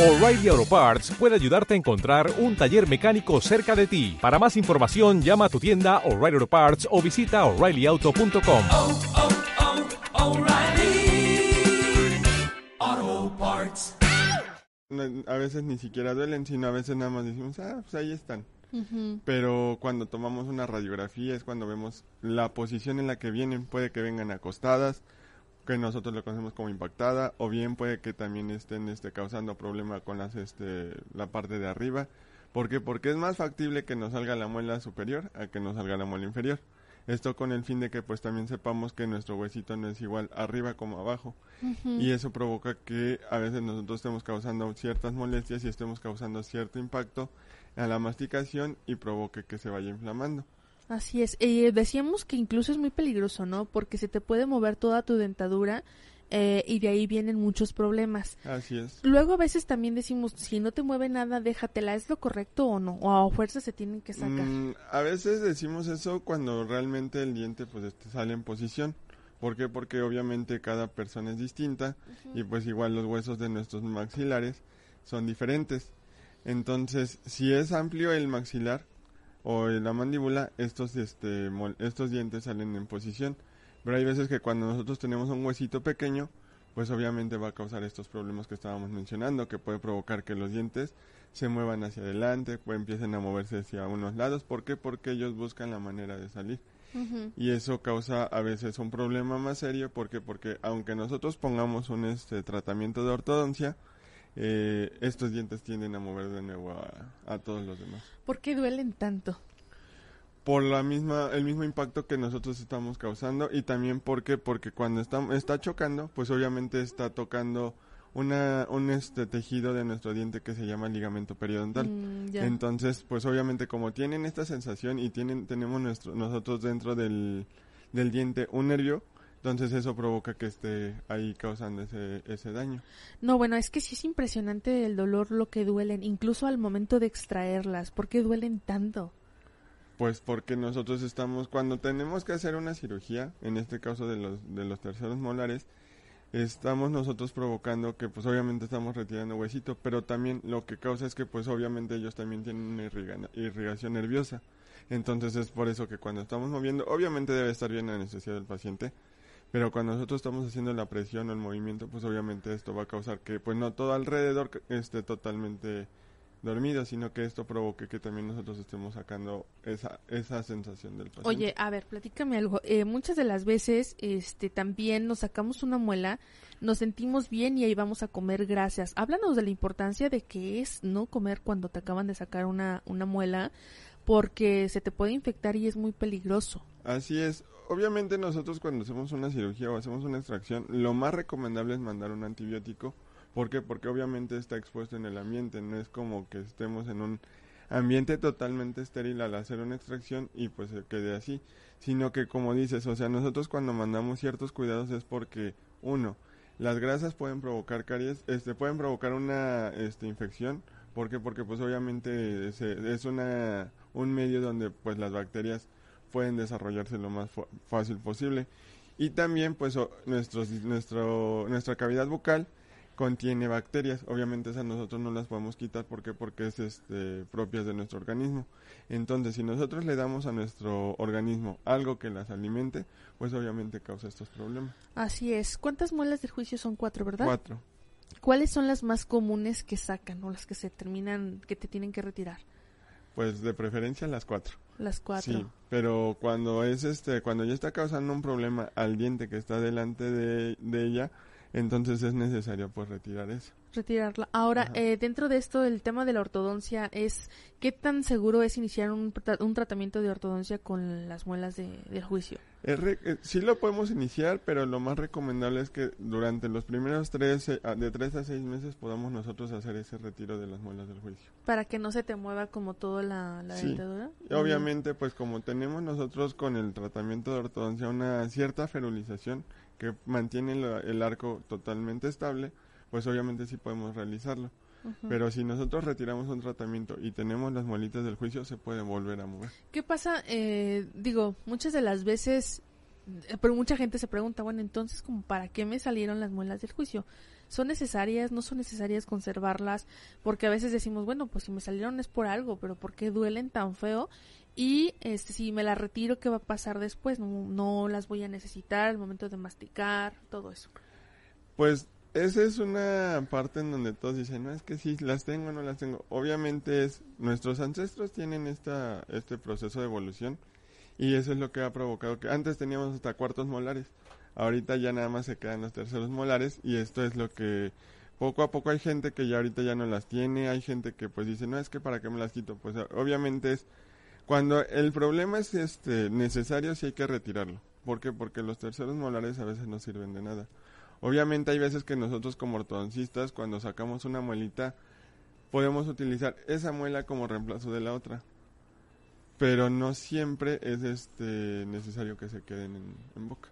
O'Reilly Auto Parts puede ayudarte a encontrar un taller mecánico cerca de ti. Para más información, llama a tu tienda O'Reilly Auto Parts o visita oreillyauto.com. oh, oh. No, A veces ni siquiera duelen, sino a veces nada más decimos, ah, pues ahí están. Pero cuando tomamos una radiografía es cuando vemos la posición en la que vienen. Puede que vengan acostadas, que nosotros lo conocemos como impactada, o bien puede que también estén este, causando problema con las, este, la parte de arriba. ¿Por qué? Porque es más factible que nos salga la muela superior a que nos salga la muela inferior. Esto con el fin de que pues también sepamos que nuestro huesito no es igual arriba como abajo. Y eso provoca que a veces nosotros estemos causando ciertas molestias y estemos causando cierto impacto a la masticación y provoque que se vaya inflamando. Así es. Eh, decíamos que incluso es muy peligroso, ¿no? Porque se te puede mover toda tu dentadura eh, y de ahí vienen muchos problemas. Así es. Luego a veces también decimos, si no te mueve nada, déjatela. ¿Es lo correcto o no? O a fuerza se tienen que sacar. Mm, a veces decimos eso cuando realmente el diente pues este, sale en posición. ¿Por qué? Porque obviamente cada persona es distinta y pues igual los huesos de nuestros maxilares son diferentes. Entonces, si es amplio el maxilar o la mandíbula, estos, este, mol- estos dientes salen en posición. Pero hay veces que cuando nosotros tenemos un huesito pequeño, pues obviamente va a causar estos problemas que estábamos mencionando, que puede provocar que los dientes se muevan hacia adelante, pues empiecen a moverse hacia unos lados. ¿Por qué? Porque ellos buscan la manera de salir. Y eso causa a veces un problema más serio. ¿Por qué? Porque aunque nosotros pongamos un este, tratamiento de ortodoncia, eh, estos dientes tienden a mover de nuevo a, a todos los demás. ¿Por qué duelen tanto? Por la misma, el mismo impacto que nosotros estamos causando y también porque, porque cuando está, está chocando, pues obviamente está tocando una, un este tejido de nuestro diente que se llama ligamento periodontal. Mm. Entonces, pues obviamente como tienen esta sensación y tienen tenemos nuestro, nosotros dentro del, del diente un nervio, entonces eso provoca que esté ahí causando ese, ese daño. No, bueno, es que sí es impresionante el dolor, lo que duelen, incluso al momento de extraerlas. ¿Por qué duelen tanto? Pues porque nosotros estamos, cuando tenemos que hacer una cirugía, en este caso de los, de los terceros molares, estamos nosotros provocando que pues obviamente estamos retirando huesito, pero también lo que causa es que pues obviamente ellos también tienen una irriga- irrigación nerviosa. Entonces es por eso que cuando estamos moviendo, obviamente debe estar bien la anestesia del paciente, pero cuando nosotros estamos haciendo la presión o el movimiento, pues obviamente esto va a causar que pues no todo alrededor esté totalmente dormido, sino que esto provoque que también nosotros estemos sacando esa, esa sensación del paciente. Oye, a ver, platícame algo. Eh, muchas de las veces, este, también nos sacamos una muela, nos sentimos bien y ahí vamos a comer grasas. Háblanos de la importancia de que es no comer cuando te acaban de sacar una, una muela, porque se te puede infectar y es muy peligroso. Así es. Obviamente nosotros cuando hacemos una cirugía o hacemos una extracción, lo más recomendable es mandar un antibiótico. ¿Por qué? Porque obviamente está expuesto en el ambiente. No es como que estemos en un ambiente totalmente estéril al hacer una extracción y pues se quede así. Sino que como dices, o sea, nosotros cuando mandamos ciertos cuidados es porque, uno, las grasas pueden provocar caries, este, pueden provocar una este, infección. ¿Por qué? Porque pues obviamente se- es una, un medio donde pues las bacterias pueden desarrollarse lo más fácil posible. Y también, pues, o- nuestros, nuestro, nuestra cavidad bucal contiene bacterias. Obviamente esas nosotros no las podemos quitar. ¿Por qué? Porque es este, propias de nuestro organismo. Entonces, si nosotros le damos a nuestro organismo algo que las alimente, pues obviamente causa estos problemas. Así es. ¿Cuántas muelas del juicio son cuatro, verdad? Cuatro. ¿Cuáles son las más comunes que sacan o las que se terminan, que te tienen que retirar? Pues de preferencia las cuatro. Las cuatro. Sí, pero cuando es este, cuando ya está causando un problema al diente que está delante de, de ella, entonces es necesario pues retirar eso. retirarla. Ahora, eh, dentro de esto, el tema de la ortodoncia es qué tan seguro es iniciar un, un tratamiento de ortodoncia con las muelas de, del juicio. Es re- eh, sí lo podemos iniciar, pero lo más recomendable es que durante los primeros tres, eh, a- de tres a seis meses podamos nosotros hacer ese retiro de las muelas del juicio. Para que no se te mueva como toda la, la Sí. dentadura. Y Obviamente, pues como tenemos nosotros con el tratamiento de ortodoncia una cierta ferulización que mantiene la- el arco totalmente estable, pues obviamente sí podemos realizarlo. Pero si nosotros retiramos un tratamiento y tenemos las muelitas del juicio, se puede volver a mover. ¿Qué pasa? Eh, digo, muchas de las veces, eh, pero mucha gente se pregunta, bueno, entonces, como ¿para qué me salieron las muelas del juicio? ¿Son necesarias? ¿No son necesarias conservarlas? Porque a veces decimos, bueno, pues si me salieron es por algo, pero ¿por qué duelen tan feo? Y este, si me las retiro, ¿qué va a pasar después? No, no las voy a necesitar al momento de masticar, todo eso. Pues esa es una parte en donde todos dicen, no, es que sí, las tengo o no las tengo. Obviamente es, nuestros ancestros tienen esta, este proceso de evolución y eso es lo que ha provocado que antes teníamos hasta cuartos molares, ahorita ya nada más se quedan los terceros molares y esto es lo que poco a poco hay gente que ya ahorita ya no las tiene, hay gente que pues dice, no, es que para qué me las quito, pues obviamente es cuando el problema es este necesario sí hay que retirarlo. ¿Por qué? Porque los terceros molares a veces no sirven de nada. Obviamente hay veces que nosotros como ortodoncistas cuando sacamos una muelita podemos utilizar esa muela como reemplazo de la otra. Pero no siempre es este necesario que se queden en, boca.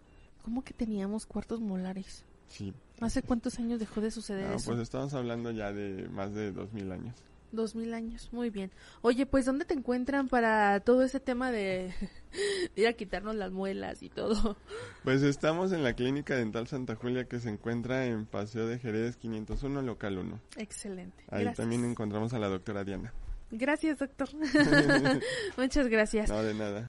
¿Cómo que teníamos cuartos molares? Sí. ¿Hace cuántos años dejó de suceder no, eso? Pues estamos hablando ya de más de dos mil años. Dos mil años, muy bien. Oye, pues ¿dónde te encuentran para todo ese tema de ir a quitarnos las muelas y todo? Pues estamos en la Clínica Dental Santa Julia que se encuentra en Paseo de Jerez 501, local 1. Excelente. Ahí gracias. también encontramos a la doctora Diana. Gracias, doctor. Muchas gracias. No, de nada.